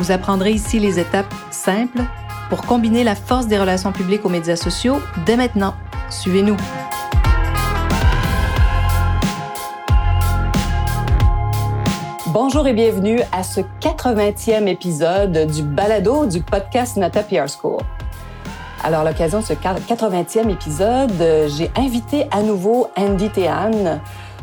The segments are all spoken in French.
Vous apprendrez ici les étapes simples pour combiner la force des relations publiques aux médias sociaux dès maintenant. Suivez-nous. Bonjour et bienvenue à ce 80e épisode du balado du podcast Nata PR School. Alors, l'occasion de ce 80e épisode, j'ai invité à nouveau Andy Tehan,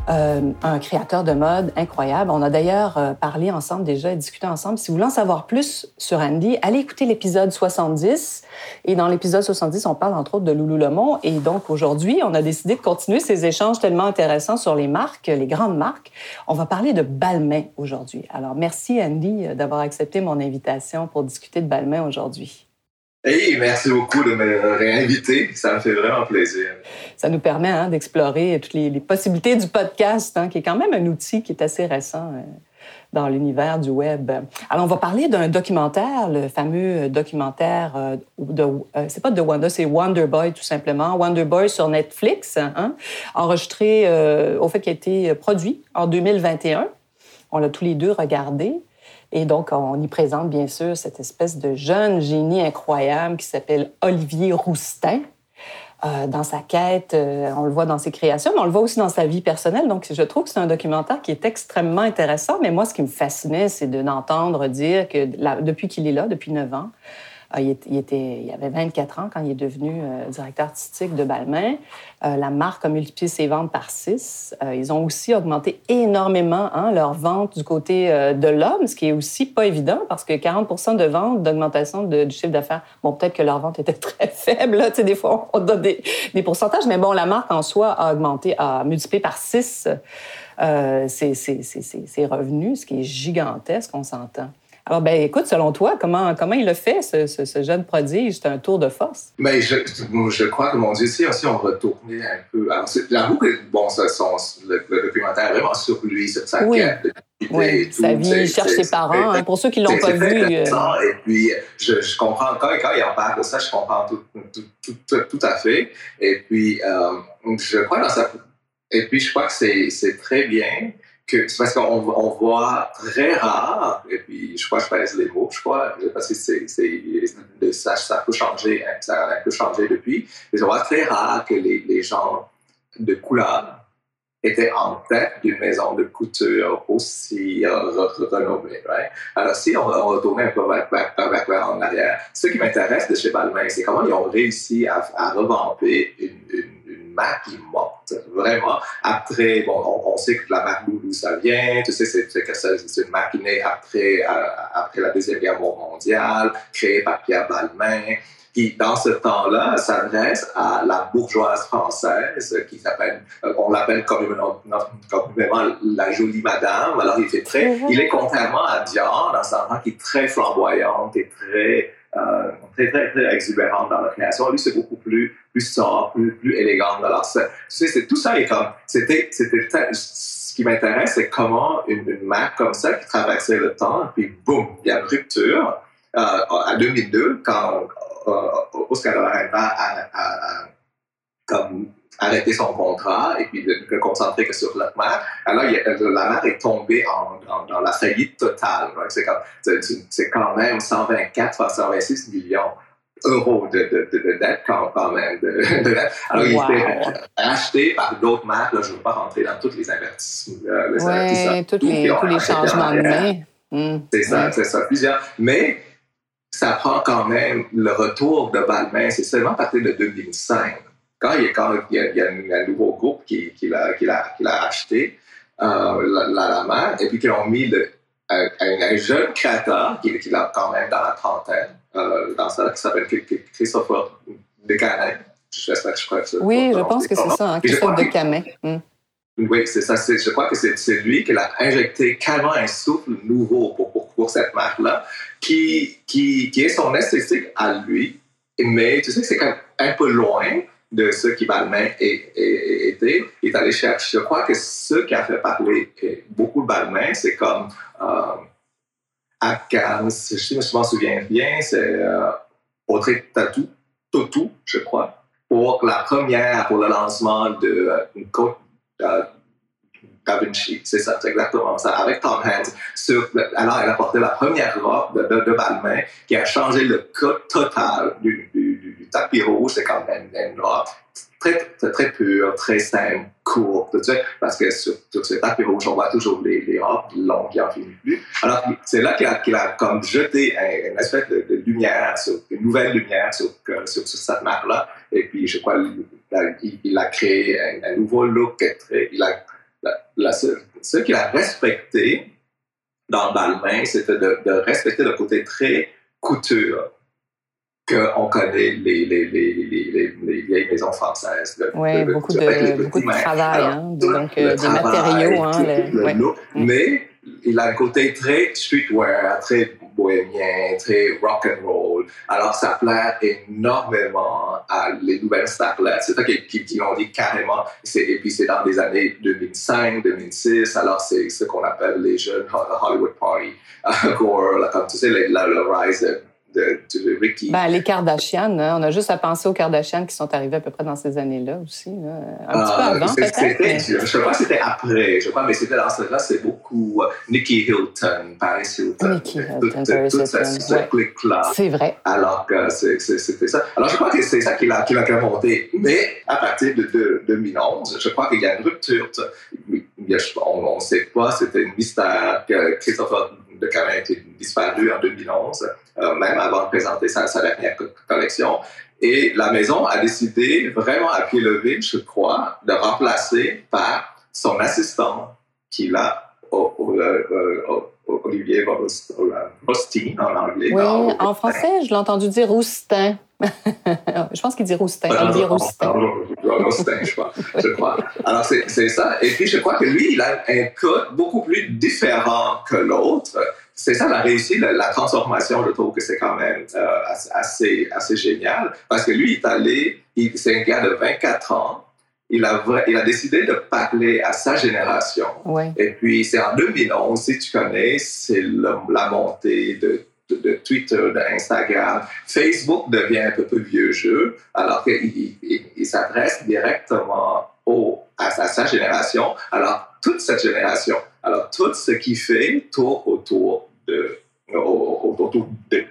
euh, un créateur de mode incroyable. On a d'ailleurs euh, parlé ensemble déjà et discuté ensemble. Si vous voulez en savoir plus sur Andy, allez écouter l'épisode 70. Et dans l'épisode 70, on parle entre autres de Lululemon. Et donc aujourd'hui, on a décidé de continuer ces échanges tellement intéressants sur les marques, les grandes marques. On va parler de Balmain aujourd'hui. Alors merci Andy d'avoir accepté mon invitation pour discuter de Balmain aujourd'hui. Hey, merci beaucoup de me réinviter. Ça me fait vraiment plaisir. Ça nous permet hein, d'explorer toutes les, possibilités du podcast, hein, qui est quand même un outil qui est assez récent euh, dans l'univers du web. Alors, on va parler d'un documentaire, le fameux documentaire euh, de, euh, c'est pas de Wonder, c'est Wonder Boy tout simplement. Wonder Boy sur Netflix, hein, enregistré au fait qui a été produit en 2021. On l'a tous les deux regardé. Et donc, on y présente bien sûr cette espèce de jeune génie incroyable qui s'appelle Olivier Roustin. Euh, dans sa quête, euh, on le voit dans ses créations, mais on le voit aussi dans sa vie personnelle. Donc, je trouve que c'est un documentaire qui est extrêmement intéressant. Mais moi, ce qui me fascinait, c'est de l'entendre dire que depuis qu'il est là, depuis neuf ans, ah, il, avait 24 ans quand il est devenu euh, directeur artistique de Balmain. Euh, la marque a multiplié ses ventes par six. Euh, ils ont aussi augmenté énormément hein, leurs ventes du côté de l'homme, ce qui est aussi pas évident parce que 40% de ventes, d'augmentation du chiffre d'affaires, bon, peut-être que leur vente était très faible. Là, des fois, on donne des, pourcentages, mais bon, la marque en soi a augmenté, a multiplié par six ses revenus, ce qui est gigantesque, on s'entend. Alors, ben, écoute, selon toi, comment, comment il a fait, ce, ce, jeune prodige? C'est un tour de force? Mais je, je crois que, mon Dieu, si, aussi on retournait un peu. J'avoue que, bon, ça, son, le, documentaire est vraiment sur lui, sur sa oui. quête. Oui, sa vie, il cherche ses parents. Hein, pour ceux qui ne l'ont pas vu. Euh... Et puis, je, je, comprends, quand, quand il en parle de ça, je comprends tout, tout, tout, tout à fait. Et puis, euh, je crois dans sa. Et puis, je crois que c'est très bien que c'est parce qu'on on voit très rare, et puis je crois que je pèse les mots, je crois, parce que c'est, ça, ça peut changer, hein, ça a un peu changé depuis, mais on voit très rare que les, gens de couleur étaient en tête d'une maison de couture aussi renommée. Alors, si on, on retourne un peu vers, en arrière, ce qui m'intéresse de chez Balmain, c'est comment ils ont réussi à, à revamper une, une marque qui morte, vraiment. Après, bon, on, sait que la marque d'où ça vient, tu sais, c'est, c'est une marque qui naît après, euh, après la Deuxième Guerre mondiale, créée par Pierre Balmain, qui, dans ce temps-là, s'adresse à la bourgeoise française, qui s'appelle, euh, on l'appelle communément, la jolie madame. Alors, il fait très, il est contrairement à Dior, dans sa marque qui est très flamboyante et très, euh, très, très, très exubérante dans la création. Lui, c'est beaucoup plus, plus plus, élégante. Alors, c'est, tout ça est comme, c'était, c'était, ce qui m'intéresse, c'est comment une, marque comme ça qui traversait le temps, puis boum, il y a une rupture. Euh, en 2002, quand euh, Oscar de la Renta a, a, comme arrêter son contrat et puis de ne concentrer que sur la marque. Alors, la marque est tombée en, dans, la faillite totale. C'est quand, quand, même 124 à 126 millions d'euros de, de, de, dette quand, même. Alors, il était acheté par d'autres marques. Là, je ne veux pas rentrer dans tous les investissements. Euh, tous les, tous les changements de main. Hmm. C'est ça, c'est ça. Plusieurs. Mais ça prend quand même le retour de Balmain. C'est seulement à partir de 2005 quand il y a, quand il y a, un nouveau groupe qui, qui l'a acheté, euh, la, la, main, et puis qu'ils ont mis le, un, un, jeune créateur qui, qui est quand même dans la trentaine, euh, dans ça, qui s'appelle Christopher Decanet. Je sais pas, je crois que ça. Oui, je pense que c'est ça, hein, Christophe Decanet. Mm. Oui, c'est ça. Je crois que c'est lui qui a injecté carrément un souffle nouveau pour, pour pour cette marque-là, qui, qui, qui est son esthétique à lui, mais tu sais, c'est un peu loin de ce qui Balmain était, est allé chercher. Je crois que ce qui a fait parler beaucoup de Balmain, c'est comme euh, je m'en souviens bien, c'est euh, Audrey Tatou, Totou, je crois, pour la première, pour le lancement de une euh, c'est exactement ça, avec Tom Hanks. Sur, alors, elle a porté la première robe de, de, Balmain qui a changé le code total du, du, tapis rouge. C'est quand même une robe très, très, très pure, très simple, courte, tu sais, parce que sur, sur ce tapis rouge, on voit toujours les, robes longues qui n'en finissent plus. Alors, c'est là qu'il a, qu'il a, comme jeté un, une espèce de, de, lumière, une nouvelle lumière sur, sur, sur cette marque-là. Et puis, je crois, il, a créé un, un nouveau look. Très, il a la, ce qu'il a respecté dans Balmain, c'était de, respecter le côté très couture qu'on connaît les, les, les, les, vieilles maisons françaises. Oui, beaucoup, de, beaucoup de travail, hein, donc euh, des matériaux. Hein. Mais il a un côté très streetwear, très bohémien, très rock and roll. Alors, ça plaît énormément à les nouvelles starlets. C'est ça qu'ils ont dit carrément. Et puis, c'est dans les années 2005, 2006. Alors, c'est ce qu'on appelle les jeunes Hollywood Party. tu sais, le rise de. Ben, les Kardashian, hein. on a juste à penser aux Kardashian qui sont arrivés à peu près dans ces années-là aussi. Un petit peu ah, avant, peut-être. Je pas si c'était après, je crois, mais c'était dans ce là c'est beaucoup uh, Nicky Hilton, Paris Hilton. Nicky Hilton, Paris Hilton. C'est vrai. Alors que c'était ça. Alors, je crois que c'est ça qui l'a monté. Mais à partir de, 2011, je crois qu'il y a une rupture. On ne sait pas, c'était un mystère que Christopher de Carin était disparu en 2011, euh, même avant de présenter sa, dernière collection. Et la maison a décidé, vraiment à pied levé, je crois, de remplacer par son assistant, qui l'a Olivier Roustin en anglais. Oui, en français, je l'ai entendu dire Roustin. je pense qu'il dit Roustin. Il dit Roustin. Roustin, je crois. Je crois. Alors, c'est ça. Et puis, je crois que lui, il a un code beaucoup plus différent que l'autre. C'est ça la réussite, la, transformation, je trouve que c'est quand même euh, assez, assez génial. Parce que lui, il est allé, c'est un gars de 24 ans, il a, il a décidé de parler à sa génération. Et puis, c'est en 2011, si tu connais, c'est la montée de, de, Twitter, d'Instagram. Facebook devient un peu plus vieux jeu, alors qu'il il, s'adresse directement au, à, sa génération. Alors, toute cette génération, alors tout ce qu'il fait tourne autour de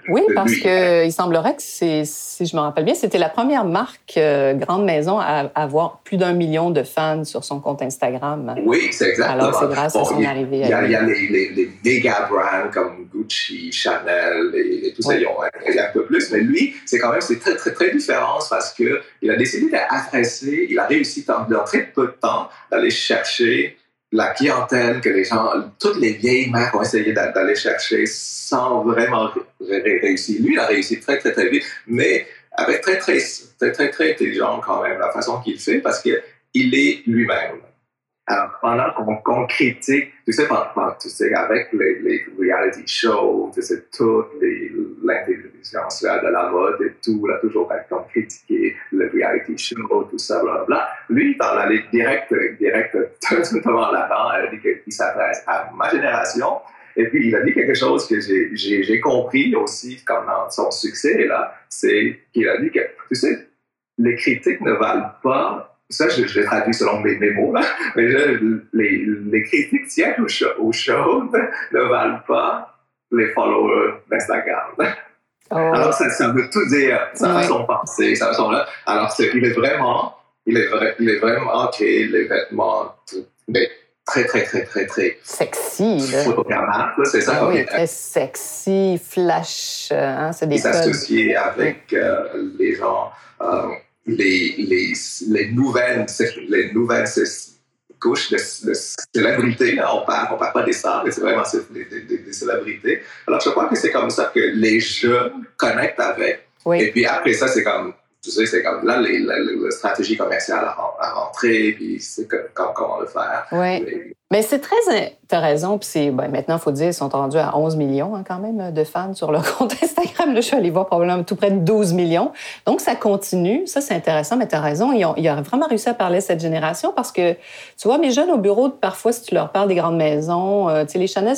oui, parce qu'il semblerait que, si je me rappelle bien, c'était la première marque euh, grande maison à, avoir plus d'un million de fans sur son compte Instagram. Oui, c'est exactement. Alors, c'est grâce à son arrivée. Il y a, il y a les, les, les, méga brands comme Gucci, Chanel et, tout ça, ils ont un, peu plus. Mais lui, c'est quand même c'est très, très, très différent parce qu'il a décidé d'adresser, il a réussi dans, dans très peu de temps d'aller chercher la clientèle que les gens, toutes les vieilles marques ont essayé d'aller chercher sans vraiment réussir. Lui, il a réussi très, très, très vite, mais avec très, très, très, très, très intelligent quand même, la façon qu'il fait, parce qu'il est lui-même. Alors, pendant qu'on critique, tu sais, tu sais, avec les, les reality shows, tu sais, toute l'intelligence de la mode et tout, là, toujours comme critiquer le reality show, tout ça, bla, Lui, dans la ligne directe, direct, devant l'avant, il s'adresse à ma génération. Et puis, il a dit quelque chose que j'ai compris aussi, comme dans son succès, là, c'est qu'il a dit que, tu sais, les critiques ne valent pas ça, je, je l'ai traduit selon mes, mots, là. mais les, les, critiques tiennent au show, au show ne valent pas les followers d'Instagram. Oh. Alors, ça, ça, veut tout dire, sa oui. façon de penser, sa façon là. Alors, il est vraiment, il est, vrai, il est vraiment créé les vêtements mais très, très, très, très, très sexy. c'est ça. Ah oui, très sexy, flash, hein, c'est des S'associer avec euh, les gens. Euh, les, les, les nouvelles, les nouvelles couches de, de célébrités. Hein, on ne parle, on parle pas des stars, mais c'est vraiment des, des, des, célébrités. Alors, je crois que c'est comme ça que les jeunes connectent avec. Et puis après ça, c'est comme tu sais, c'est comme là, les, la, stratégie commerciale à, rentrer, puis c'est comment le faire. Oui. Mais c'est très. Tu as raison. Puis c'est, ben, maintenant, il faut dire, ils sont rendus à 11 millions hein, quand même de fans sur leur compte Instagram. Là, je suis allée voir probablement tout près de 12 millions. Donc, ça continue. Ça, c'est intéressant. Mais tu as raison. Ils ont, ils ont, vraiment réussi à parler à cette génération parce que, tu vois, mes jeunes au bureau, parfois, si tu leur parles des grandes maisons, euh, tu sais, les Chanel,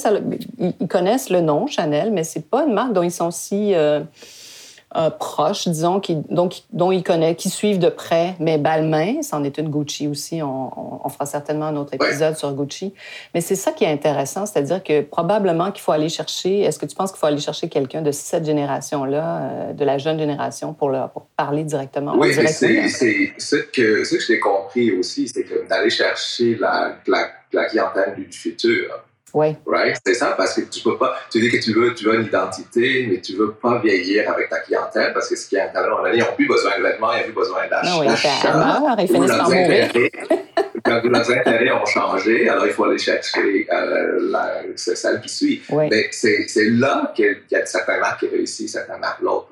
ils, connaissent le nom Chanel, mais c'est pas une marque dont ils sont si. Euh, euh, proches, disons, qui, donc, dont il connaît, qui suivent de près, mais Balmain, c'en est une Gucci aussi. On, fera certainement un autre épisode sur Gucci. Mais c'est ça qui est intéressant, c'est-à-dire que probablement qu'il faut aller chercher. Est-ce que tu penses qu'il faut aller chercher quelqu'un de cette génération-là, euh, de la jeune génération, pour, leur, pour parler directement? Oui, c'est ce que, ce que j'ai compris aussi, c'est d'aller chercher la, la, la clientèle du futur oui. Right? C'est ça, parce que tu peux pas, tu dis que tu veux, tu veux une identité, mais tu veux pas vieillir avec ta clientèle parce que ce qui est intéressant, ils n'ont plus besoin de vêtements, ils n'ont plus besoin d'achat. Non, oui, ils finissent par mourir. leurs intérêts ont changé, alors il faut aller chercher euh, la, celle qui suit. Mais c'est là qu'il y a certains marques qui réussissent, certains marques l'autre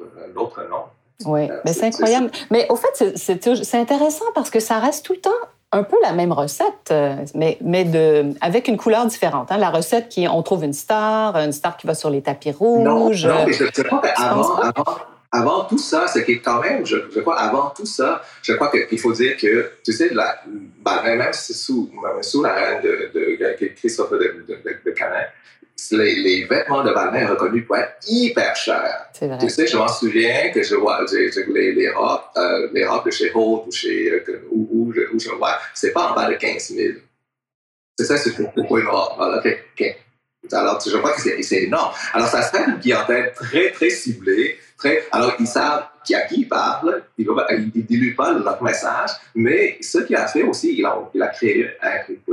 non? Oui, euh, mais c'est incroyable. Mais au fait, c'est intéressant parce que ça reste tout le temps un peu la même recette, euh, mais, mais de, avec une couleur différente. Hein. La recette qui, on trouve une star, une star qui va sur les tapis rouges. Non, mais je, crois qu'avant, avant, avant, tout ça, c'est que quand même, je, crois, avant tout ça, je crois qu'il faut dire que, tu sais, la, ben, même sous, sous la reine de, de, Christophe de, de, de Canet, les, vêtements de Balmain reconnus pour être hyper chers. Vrai. Tu sais, je m'en souviens que je vois les, les, robes, euh, les robes de chez Holt ou chez euh, où, où, je, où je vois, c'est pas en bas de 15 000. C'est ça, c'est pour, une robe. Alors, Alors, je crois que c'est énorme. Alors, ça serait une clientèle très, très ciblée. Alors, ils savent qui à qui il parle, il ne dilue pas leur message, mais ce qu'il a fait aussi, il a, il a créé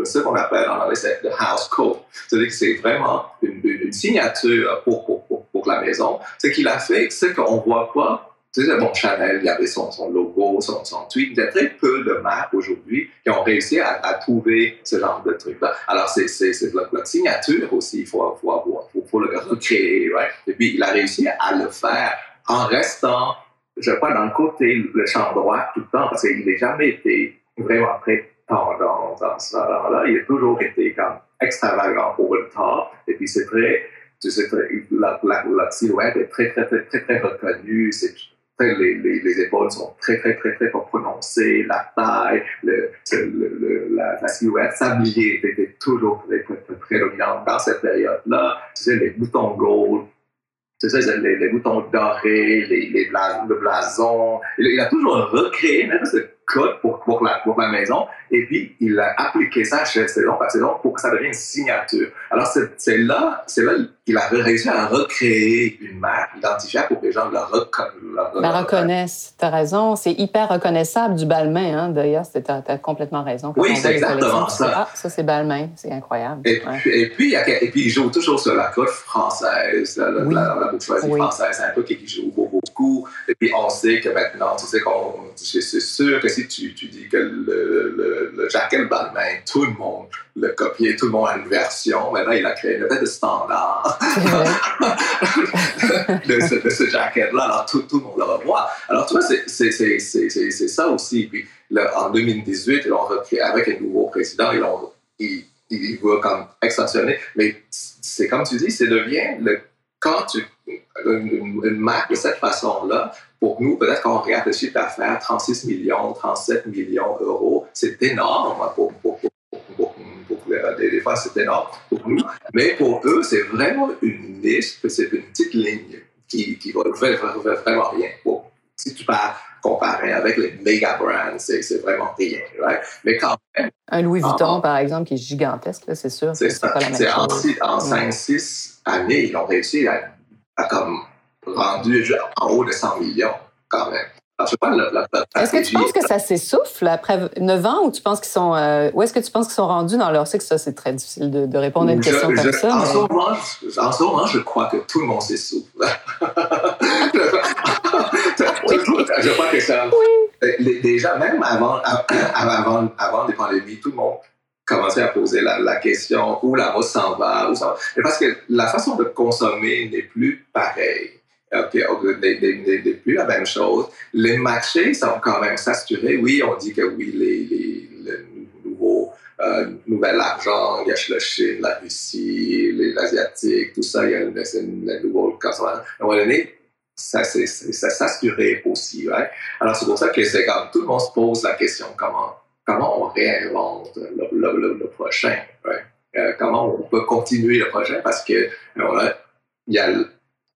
ce qu'on appelle en anglais le house code. C'est-à-dire que c'est vraiment une, signature pour, pour, pour, la maison. Ce qu'il a fait, c'est qu'on ne voit pas tu sais, bon, Chanel, il avait son, logo, son, son, tweet. Il y a très peu de marques aujourd'hui qui ont réussi à, trouver ce genre de truc-là. Alors, c'est notre signature aussi, il faut, faut, avoir, le recréer. Right? Et puis, il a réussi à le faire en restant je crois, dans le côté, le champ droit tout le temps, parce qu'il n'a jamais été vraiment très tendance dans ce là Il a toujours été comme extravagant pour le temps. Et puis, c'est très, tu sais, la, silhouette est très, très, très, très, très reconnue. C'est les, les, les, épaules sont très, très, très, très prononcées, la taille, le, le, la, silhouette sablier était toujours très, très, très prédominante dans cette période-là. Tu sais, les boutons gold, c'est ça, les, boutons dorés, les, le blason. Il, a toujours recréé même code pour, pour, la, pour la maison et puis il a appliqué ça chez saison par saison pour que ça devienne une signature. Alors c'est là, là qu'il a réussi à recréer une marque identifiable pour que les gens la, reconnaissent. Tu as raison, c'est hyper reconnaissable du Balmain. Hein, D'ailleurs, tu as, complètement raison. oui, c'est exactement ça. Ah, ça c'est Balmain, c'est incroyable. Et, puis, et, puis, et, puis, il joue toujours sur la côte française, la, la, bourgeoisie française. C'est un peu qui joue beaucoup. Et puis on sait que maintenant, tu sais, c'est sûr que si tu, tu dis que le, le, le jacket Balmain, tout le monde le copier, tout le monde a une version. Maintenant, il a créé une de standard de ce, de ce jacket-là. Alors, tout, tout, le monde le revoit. Alors, tu vois, c'est ça aussi. Puis, en 2018, ils ont recréé, avec un nouveau président, ils ont, ils, ils veulent comme extensionner. Mais c'est comme tu dis, c'est devient le, quand tu, une, marque de cette façon-là, pour nous, peut-être qu'on regarde le chiffre d'affaires, 36 millions, 37 millions d'euros, c'est énorme pour, pour, pour, des, fois c'est énorme pour nous, mais pour eux, c'est vraiment une niche, c'est une petite ligne qui, qui va vraiment rien. si tu pars comparer avec les méga brands, c'est vraiment rien. Mais quand même. Un Louis Vuitton, par exemple, qui est gigantesque, c'est sûr. C'est ça. Pas la même en, en 5-6 années, ils ont réussi à, à comme rendu en haut de 100 millions quand même. Est-ce que tu penses que ça s'essouffle après 9 ans ou tu penses qu'ils sont. Euh, où est-ce que tu penses qu'ils sont rendus dans leur cycle? Ça, c'est très difficile de, répondre à une question comme ça. En, ce moment, en, ce moment, je crois que tout le monde s'essouffle. je crois que ça. Oui. Déjà, même avant, avant, avant les pandémies, tout le monde commençait à poser la, la question où la mode s'en va, où ça va. parce que la façon de consommer n'est plus pareille. OK, n'est plus la même chose. Les marchés sont quand même saturés. Oui, on dit que oui, les, les, le nouveau, euh, nouvel argent, il y a la Chine, la Russie, les Asiatiques, tout ça, il y a le, le nouveau consommateur. À un moment donné, ça s'est saturé aussi. Alors, c'est pour ça que c'est comme tout le monde se pose la question comment, comment on réinvente le, le, le prochain. Euh, comment on peut continuer le projet parce que voilà, il y a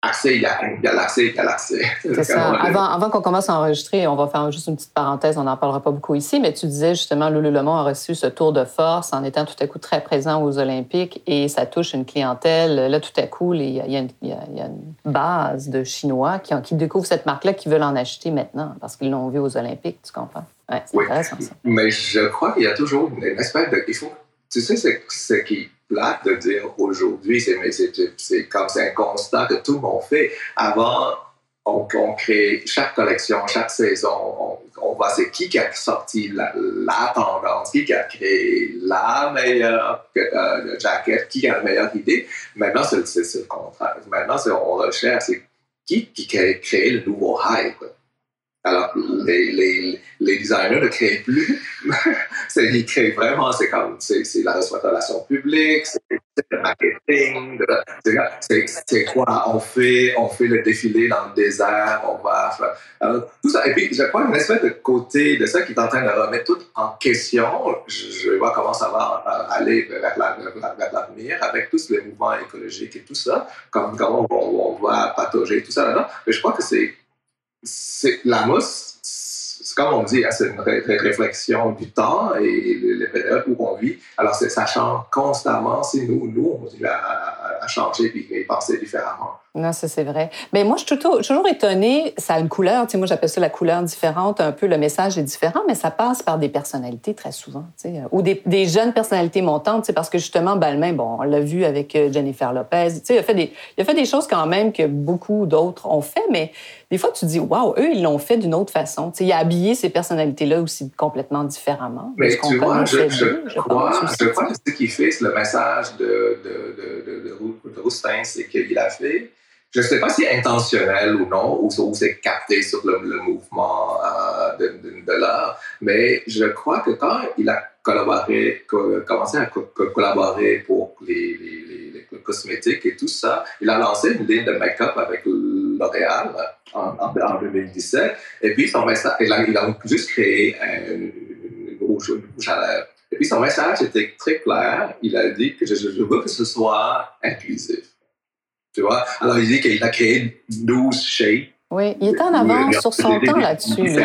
accès, il y a, l'accès, il y a l'accès. C'est ça. Avant, avant qu'on commence à enregistrer, on va faire juste une petite parenthèse, on n'en parlera pas beaucoup ici, mais tu disais justement, Lululemon a reçu ce tour de force en étant tout à coup très présent aux Olympiques et ça touche une clientèle. Là, tout à coup, il y, a, une, il y a une base de Chinois qui, qui découvrent cette marque-là, qui veulent en acheter maintenant parce qu'ils l'ont vu aux Olympiques, tu comprends? Ouais, c'est intéressant ça. Mais je crois qu'il y a toujours une espèce de... Il faut, tu sais, ce qui plate de dire aujourd'hui, c'est, comme c'est un constat que tout le monde fait. Avant, on, crée chaque collection, chaque saison, on, voit c'est qui qui a sorti la, tendance, qui a créé la meilleure euh, jaquette, qui a la meilleure idée. Maintenant, c'est, le contraire. Maintenant, on recherche c'est qui, qui a créé le nouveau hype. Alors, les, les, designers ne créent plus. ils créent vraiment, c'est comme, c'est la relation publique, c'est le marketing, c'est quoi, on fait, on fait le défilé dans le désert, on va tout ça. Et puis, je crois une espèce de côté de ça qui est en train de remettre tout en question. Je, vais voir comment ça va euh, aller vers l'avenir avec tous les mouvements écologiques et tout ça, comme, comment on, on va patauger tout ça là-dedans. Mais je crois que c'est c'est la mousse, c'est comme on dit, hein, c'est une réflexion du temps et les périodes où on vit. Alors, ça change constamment si nous, nous, on continue à, à changer et penser différemment. Non, ça, c'est vrai. Mais moi, je suis toujours, étonnée. Ça a une couleur. Moi, j'appelle ça la couleur différente. Un peu, le message est différent, mais ça passe par des personnalités très souvent. Ou des, jeunes personnalités montantes. Parce que justement, Balmain, bon, on l'a vu avec euh, Jennifer Lopez. Il a, fait des, il a fait des choses quand même que beaucoup d'autres ont fait, mais des fois, tu dis, waouh, eux, ils l'ont fait d'une autre façon. Tu sais, il a habillé ces personnalités-là aussi complètement différemment. Mais tu vois, je, je, crois, je, crois que ce qu'il fait, c'est le message de, de, de, de, de c'est qu'il a fait je ne sais pas si c'est intentionnel ou non, ou, c'est capté sur le, mouvement euh, de, de, l'art, mais je crois que quand il a collaboré, commencé à collaborer pour les, les, les, cosmétiques et tout ça, il a lancé une ligne de make-up avec L'Oréal en, en, 2017, et puis son message, il a, juste créé rouge, à lèvres. Et puis son message était très clair, il a dit que je, je veux que ce soit inclusif. Tu vois? Alors, il dit qu'il a créé 12 shapes. Oui, il est en avance sur son temps là-dessus.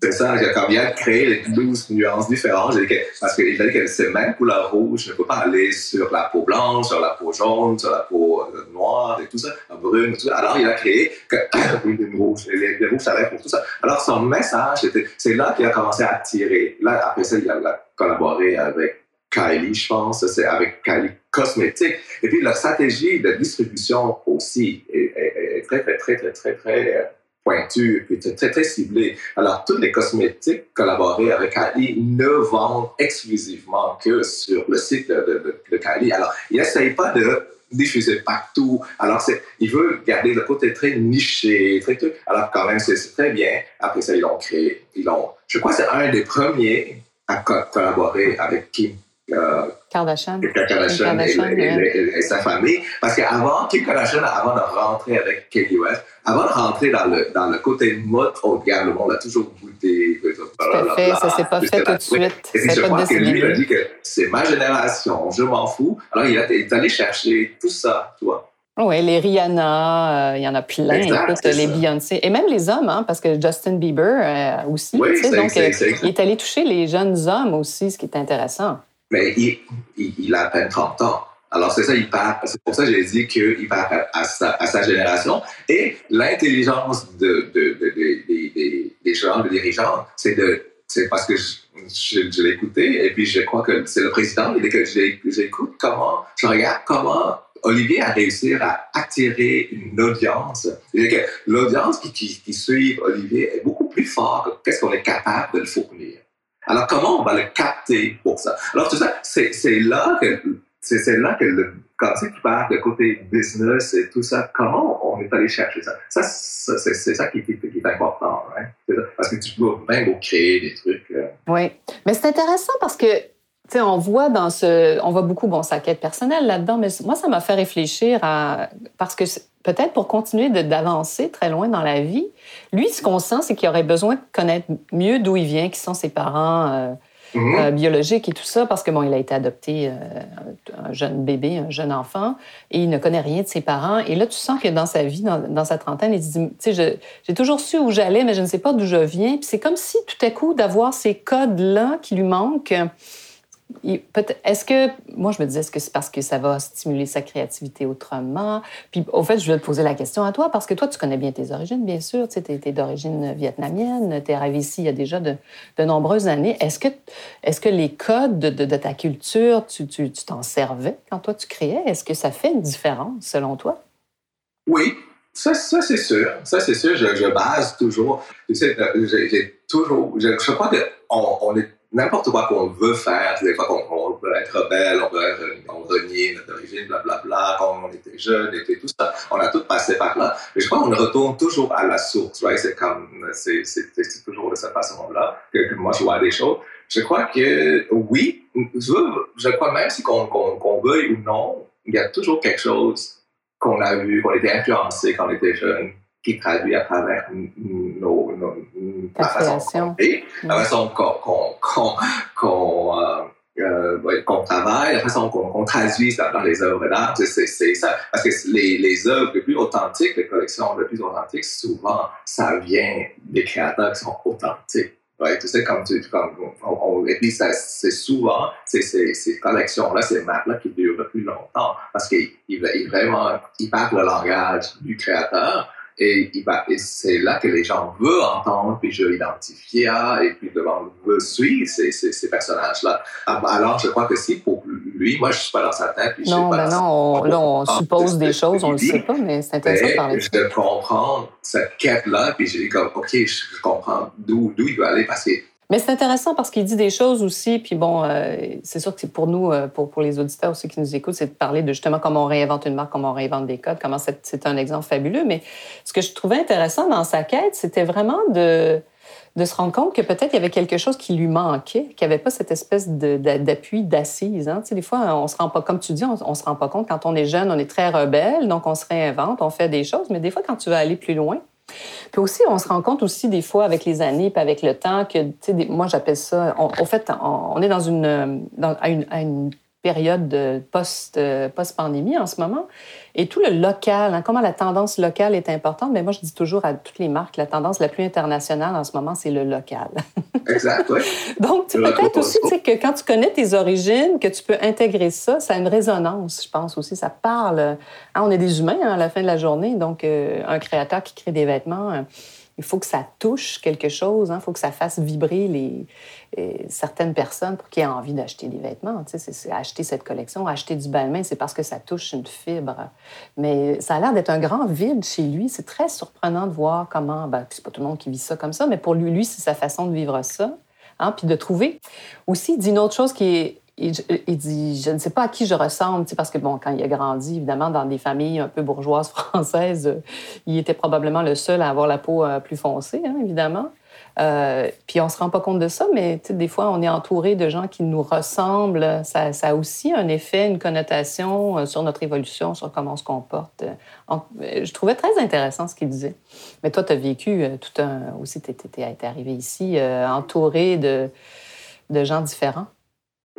C'est ça, quand il a créé les 12 nuances différentes, parce qu'il a dit que ces mêmes couleurs rouges ne peut pas aller sur la peau blanche, sur la peau jaune, sur la peau euh, noire et tout ça, la brune, tout ça. Alors, il a créé que, les rouges, les, les rouges, ça pour tout ça. Alors, son message, c'est là qu'il a commencé à attirer. Là, après ça, il a collaboré avec Kylie, je pense, c'est avec Kylie Cosmétique. Et puis, la stratégie de distribution aussi est, très, très, très, très, très, très euh, pointue, et très, très ciblée. Alors, tous les cosmétiques collaborés avec Kylie ne vendent exclusivement que sur le site de, de, Kylie. Alors, il n'essaye pas de diffuser partout. Alors, il veut garder le côté très niché, très. Alors, quand même, c'est très bien. Après ça, ils l'ont créé. Ils l'ont, je crois que c'est un des premiers à collaborer avec Kim Kardashian. Kardashian, et, sa famille. Parce qu'avant, Kim Kardashian, avant de rentrer avec Kanye West, avant de rentrer dans le, dans le côté mode haut de gamme, le monde a toujours goûté. Tout à fait, ça s'est pas fait tout de suite. Et je crois que lui, il a dit que c'est ma génération, je m'en fous. Alors, il est allé chercher tout ça, tu vois. Oui, les Rihanna, euh, il y en a plein. Écoute, les Beyoncé. Et même les hommes, hein, parce que Justin Bieber euh, aussi. Oui, donc, il est allé toucher les jeunes hommes aussi, ce qui est intéressant mais il, il, a à peine 30 ans. Alors, c'est ça, il parle. C'est pour ça que j'ai dit qu'il parle à sa, à sa, génération. Et l'intelligence de, de, de, des, gens, des dirigeants, c'est de. C'est parce que je, je, l'ai écouté, et puis je crois que c'est le président, il que j'écoute comment, je regarde comment Olivier a réussi à attirer une audience. L'audience qui, qui, qui suit Olivier est beaucoup plus forte que qu'est-ce qu'on est capable de le fournir. Alors, comment on va le capter pour ça? Alors, tout ça, c'est là que c'est là que le, quand tu parles de côté business et tout ça, comment on est allé chercher ça? Ça, c'est ça qui, est important, hein? parce que tu peux même créer des trucs. Euh. Oui, mais c'est intéressant parce que sais, on voit dans ce, on voit beaucoup bon sa quête personnelle là-dedans, mais moi ça m'a fait réfléchir à parce que peut-être pour continuer d'avancer très loin dans la vie, lui ce qu'on sent c'est qu'il aurait besoin de connaître mieux d'où il vient, qui sont ses parents. Euh, Mhm. Euh, biologique et tout ça, parce que bon, il a été adopté euh, un jeune bébé, un jeune enfant, et il ne connaît rien de ses parents. Et là, tu sens que dans sa vie, dans, sa trentaine, il dit, tu sais, j'ai toujours su où j'allais, mais je ne sais pas d'où je viens. Puis c'est comme si tout à coup d'avoir ces codes-là qui lui manquent est-ce que, moi, je me disais, est-ce que c'est parce que ça va stimuler sa créativité autrement? Puis, au fait, je vais te poser la question à toi, parce que toi, tu connais bien tes origines, bien sûr. Tu es, d'origine vietnamienne, tu es arrivé ici il y a déjà de, nombreuses années. Est-ce que, les codes de, ta culture, tu t'en servais quand toi, tu créais? Est-ce que ça fait une différence, selon toi? Oui, ça, c'est sûr. Ça, c'est sûr. Je, base toujours. Tu sais, euh, j'ai toujours. Je, je crois qu'on on est n'importe quoi qu'on veut faire, des fois qu'on veut être rebelle, on veut être, on renier notre origine, blablabla, quand on était jeune et tout ça, on a tout passé par là. Mais je crois qu'on retourne toujours à la source, right? C'est comme, c'est, toujours de cette façon-là que, moi je vois des choses. Je crois que oui, je, crois même si qu'on, qu'on, veuille ou non, il y a toujours quelque chose qu'on a vu, qu'on était influencé quand on était jeune, qui traduit à travers nos, la façon la façon qu'on euh, euh, qu'on travaille, la façon qu'on traduit dans, les œuvres d'art, c'est ça. Parce que les, les œuvres les plus authentiques, les collections les plus authentiques, souvent, ça vient des créateurs qui sont authentiques. Ouais, tu sais, comme tu, comme, on, et puis c'est souvent, c'est ces collections-là, ces maps-là qui durent le plus longtemps parce qu'ils il, vraiment, ils parlent le langage du créateur, et, et c'est là que les gens veulent entendre, puis je identifier, et puis devant veut suivre ces, ces, ces personnages-là. Ah, bah, alors, je crois que si pour lui, moi, je ne suis pas dans sa tête. Puis non, ben non, on, là, on suppose des choses, on ne le sait pas, mais c'est intéressant de parler de comprendre cette quête-là, puis j'ai dit comme, OK, je comprends d'où il veut aller, parce que mais c'est intéressant parce qu'il dit des choses aussi, puis bon, euh, c'est sûr que c'est pour nous, euh, pour, les auditeurs aussi qui nous écoutent, c'est de parler de justement comment on réinvente une marque, comment on réinvente des codes, comment c'est un exemple fabuleux. Mais ce que je trouvais intéressant dans sa quête, c'était vraiment de, de se rendre compte que peut-être il y avait quelque chose qui lui manquait, qu'il n'y avait pas cette espèce d'appui, d'assise. Hein. Tu sais, des fois, on se rend pas, comme tu dis, on, on se rend pas compte. Quand on est jeune, on est très rebelle, donc on se réinvente, on fait des choses. Mais des fois, quand tu veux aller plus loin, puis aussi, on se rend compte aussi des fois avec les années puis avec le temps que, tu sais, moi j'appelle ça, en fait, on, est dans une période post, post-pandémie en ce moment. Et tout le local, hein, comment la tendance locale est importante, mais moi je dis toujours à toutes les marques, la tendance la plus internationale en ce moment, c'est le local. exact, oui. Donc, peut-être aussi que quand tu connais tes origines, que tu peux intégrer ça, ça a une résonance, je pense aussi. Ça parle. Hein, on est des humains hein, à la fin de la journée, donc euh, un créateur qui crée des vêtements euh, il faut que ça touche quelque chose, il hein. faut que ça fasse vibrer les, euh, certaines personnes pour qu'ils aient envie d'acheter des vêtements. Tu c'est, acheter cette collection, acheter du balmain, c'est parce que ça touche une fibre. Mais ça a l'air d'être un grand vide chez lui. C'est très surprenant de voir comment, ben, c'est pas tout le monde qui vit ça comme ça, mais pour lui, lui, c'est sa façon de vivre ça. Hein. Puis de trouver. Aussi, il dit une autre chose qui est il, dit Je ne sais pas à qui je ressemble, parce que, bon, quand il a grandi, évidemment, dans des familles un peu bourgeoises françaises, euh, il était probablement le seul à avoir la peau euh, plus foncée, hein, évidemment. Euh, puis on ne se rend pas compte de ça, mais des fois, on est entouré de gens qui nous ressemblent. Ça, a aussi un effet, une connotation sur notre évolution, sur comment on se comporte. je trouvais très intéressant ce qu'il disait. Mais toi, tu as vécu tout un. aussi, tu es, arrivé ici entouré de gens différents.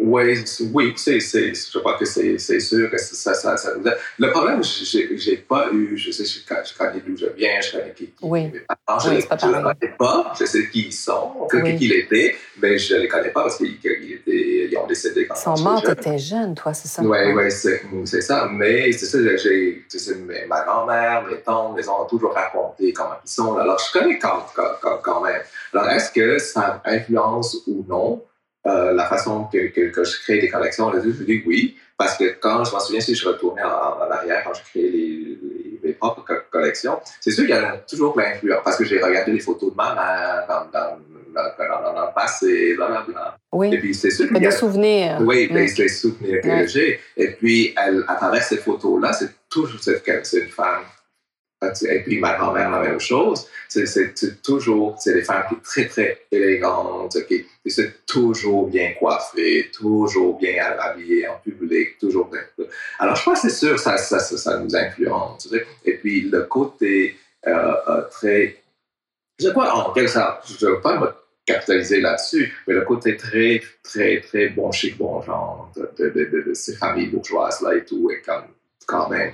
Oui, oui, c'est, c'est, je crois que c'est, c'est sûr que ça, ça, ça nous aide. Le problème, j'ai, j'ai pas eu, je sais, je, je connais d'où je viens, je connais qui, qui oui. mes parents, je ne les connais pas, je sais qui ils sont, oui. qui ils étaient, mais je ne les connais pas parce qu'ils étaient, ils ont décédé quand Ils sont morts, tu étais jeune, toi, c'est ça? Oui, oui, c'est, c'est ça, mais c'est ça, j'ai, sais, ma grand-mère, mes tantes, ils ont toujours raconté comment ils sont, alors je connais quand, quand, quand même. Alors, est-ce que ça influence ou non? Euh, la façon que, que, je crée des collections, je dis oui, parce que quand je m'en souviens, si je retournais en, en, arrière, quand je créais les, mes propres collections, c'est sûr qu'il y a toujours l'influence, parce que j'ai regardé les photos de ma mère dans, dans le passé, blablabla. Oui. Et puis, c'est sûr qu'il y a des souvenirs. Oui, mm. les, souvenirs que j'ai. Et puis, elle, à travers ces photos-là, c'est toujours cette, une femme puis ma grand-mère, la même chose? C'est toujours, c'est des femmes qui sont très, très élégantes, qui, sont toujours bien coiffées, toujours bien habillées en public, toujours bien. Alors, je crois que c'est sûr, ça, ça, nous influence. Et puis, le côté euh, euh, très. Je crois, en je ne veux pas me capitaliser là-dessus, mais le côté très, très, très bon chic, bon genre de, de, ces familles bourgeoises-là et tout, et comme, quand même,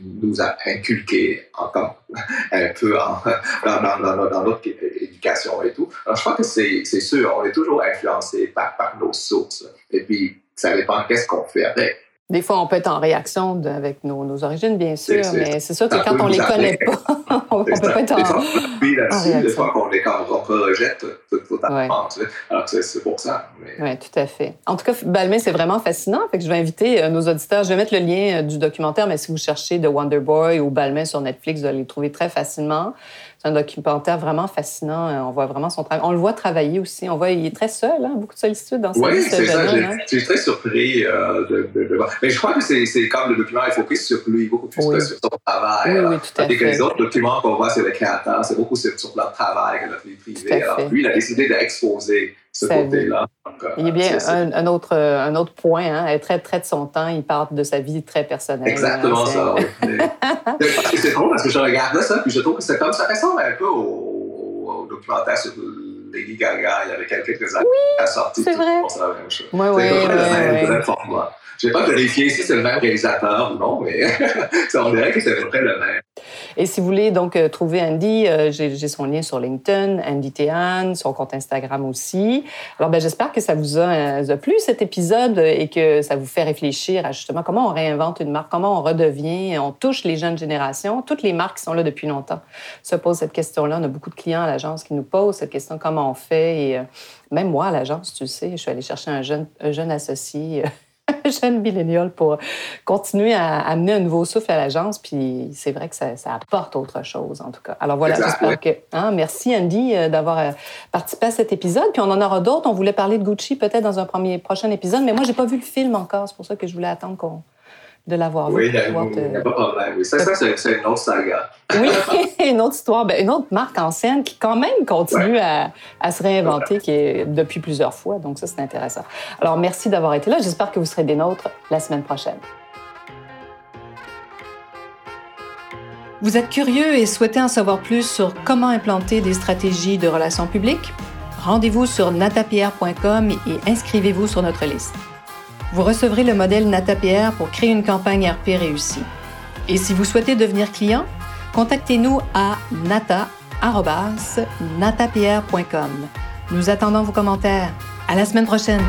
nous a inculqué encore un peu dans, notre éducation et tout. Je crois que c'est sûr, on est toujours influencé par, par nos sources. Et puis, ça dépend qu'est-ce qu'on fait avec. Des fois, on peut être en réaction avec nos, nos, origines, bien sûr, mais c'est sûr que quand on ne les connaît pas, on ne peut pas être en, oui, là-dessus, des fois qu'on les on rejette totalement. Ouais. Alors, c'est pour ça. Oui, tout à fait. En tout cas, Balmain, c'est vraiment fascinant. Fait que je vais inviter euh, nos auditeurs. Je vais mettre le lien euh, du documentaire, mais si vous cherchez The Wonder Boy ou Balmain sur Netflix, vous allez le trouver très facilement. C'est un documentaire vraiment fascinant. Euh, on voit vraiment son travail. On le voit travailler aussi. On voit, il est très seul, hein? beaucoup de solitude dans sa oui, vie. Oui, c'est ça. Hein. Je suis très surpris euh, de, de, voir. Mais je crois que c'est comme le document, il faut plus sur lui, beaucoup plus que sur son travail. Oui, oui, tout à fait. que les autres documents qu'on voit sur les créateurs, c'est beaucoup sur, leur travail que leur vie privée. Alors lui, il a décidé d'exposer ce côté-là. Il y a bien un, autre, un autre point, hein, elle traite, traite son temps, il parle de sa vie très personnelle. Exactement hein, ça. c'est drôle parce que je regarde ça, puis je trouve que c'est comme ça ressemble un peu au, documentaire sur Lady Gaga il y avait quelques années. Oui, a sorti c'est vrai. la même chose. Oui, oui, format. Je n'ai pas vérifié si c'est le même réalisateur ou non, mais on dirait que c'est à peu près le même. Et si vous voulez donc euh, trouver Andy, euh, j'ai son lien sur LinkedIn, Andy Théane, son compte Instagram aussi. Alors, ben, j'espère que ça vous a, a, plu cet épisode et que ça vous fait réfléchir à justement comment on réinvente une marque, comment on redevient, on touche les jeunes générations. Toutes les marques qui sont là depuis longtemps se posent cette question-là. On a beaucoup de clients à l'agence qui nous posent cette question comment on fait. Et euh, même moi, à l'agence, tu sais, je suis allée chercher un jeune, un jeune associé jeune millénial pour continuer à amener un nouveau souffle à l'agence. Puis c'est vrai que ça, apporte autre chose, en tout cas. Alors voilà, j'espère que. Hein, merci, Andy, euh, d'avoir euh, participé à cet épisode. Puis on en aura d'autres. On voulait parler de Gucci peut-être dans un premier, prochain épisode, mais moi, j'ai pas vu le film encore. C'est pour ça que je voulais attendre qu'on de l'avoir vu. Oui, il n'y a, pas de problème. Oui. Ça, ça c'est une autre saga. oui, une autre histoire, ben, une autre marque ancienne qui quand même continue à, à, se réinventer qui est depuis plusieurs fois. Donc ça, c'est intéressant. Alors, merci d'avoir été là. J'espère que vous serez des nôtres la semaine prochaine. Vous êtes curieux et souhaitez en savoir plus sur comment implanter des stratégies de relations publiques? Rendez-vous sur natapierre.com et inscrivez-vous sur notre liste. Vous recevrez le modèle NataPR pour créer une campagne RP réussie. Et si vous souhaitez devenir client, contactez-nous à nata.natapr.com. Nous attendons vos commentaires. À la semaine prochaine!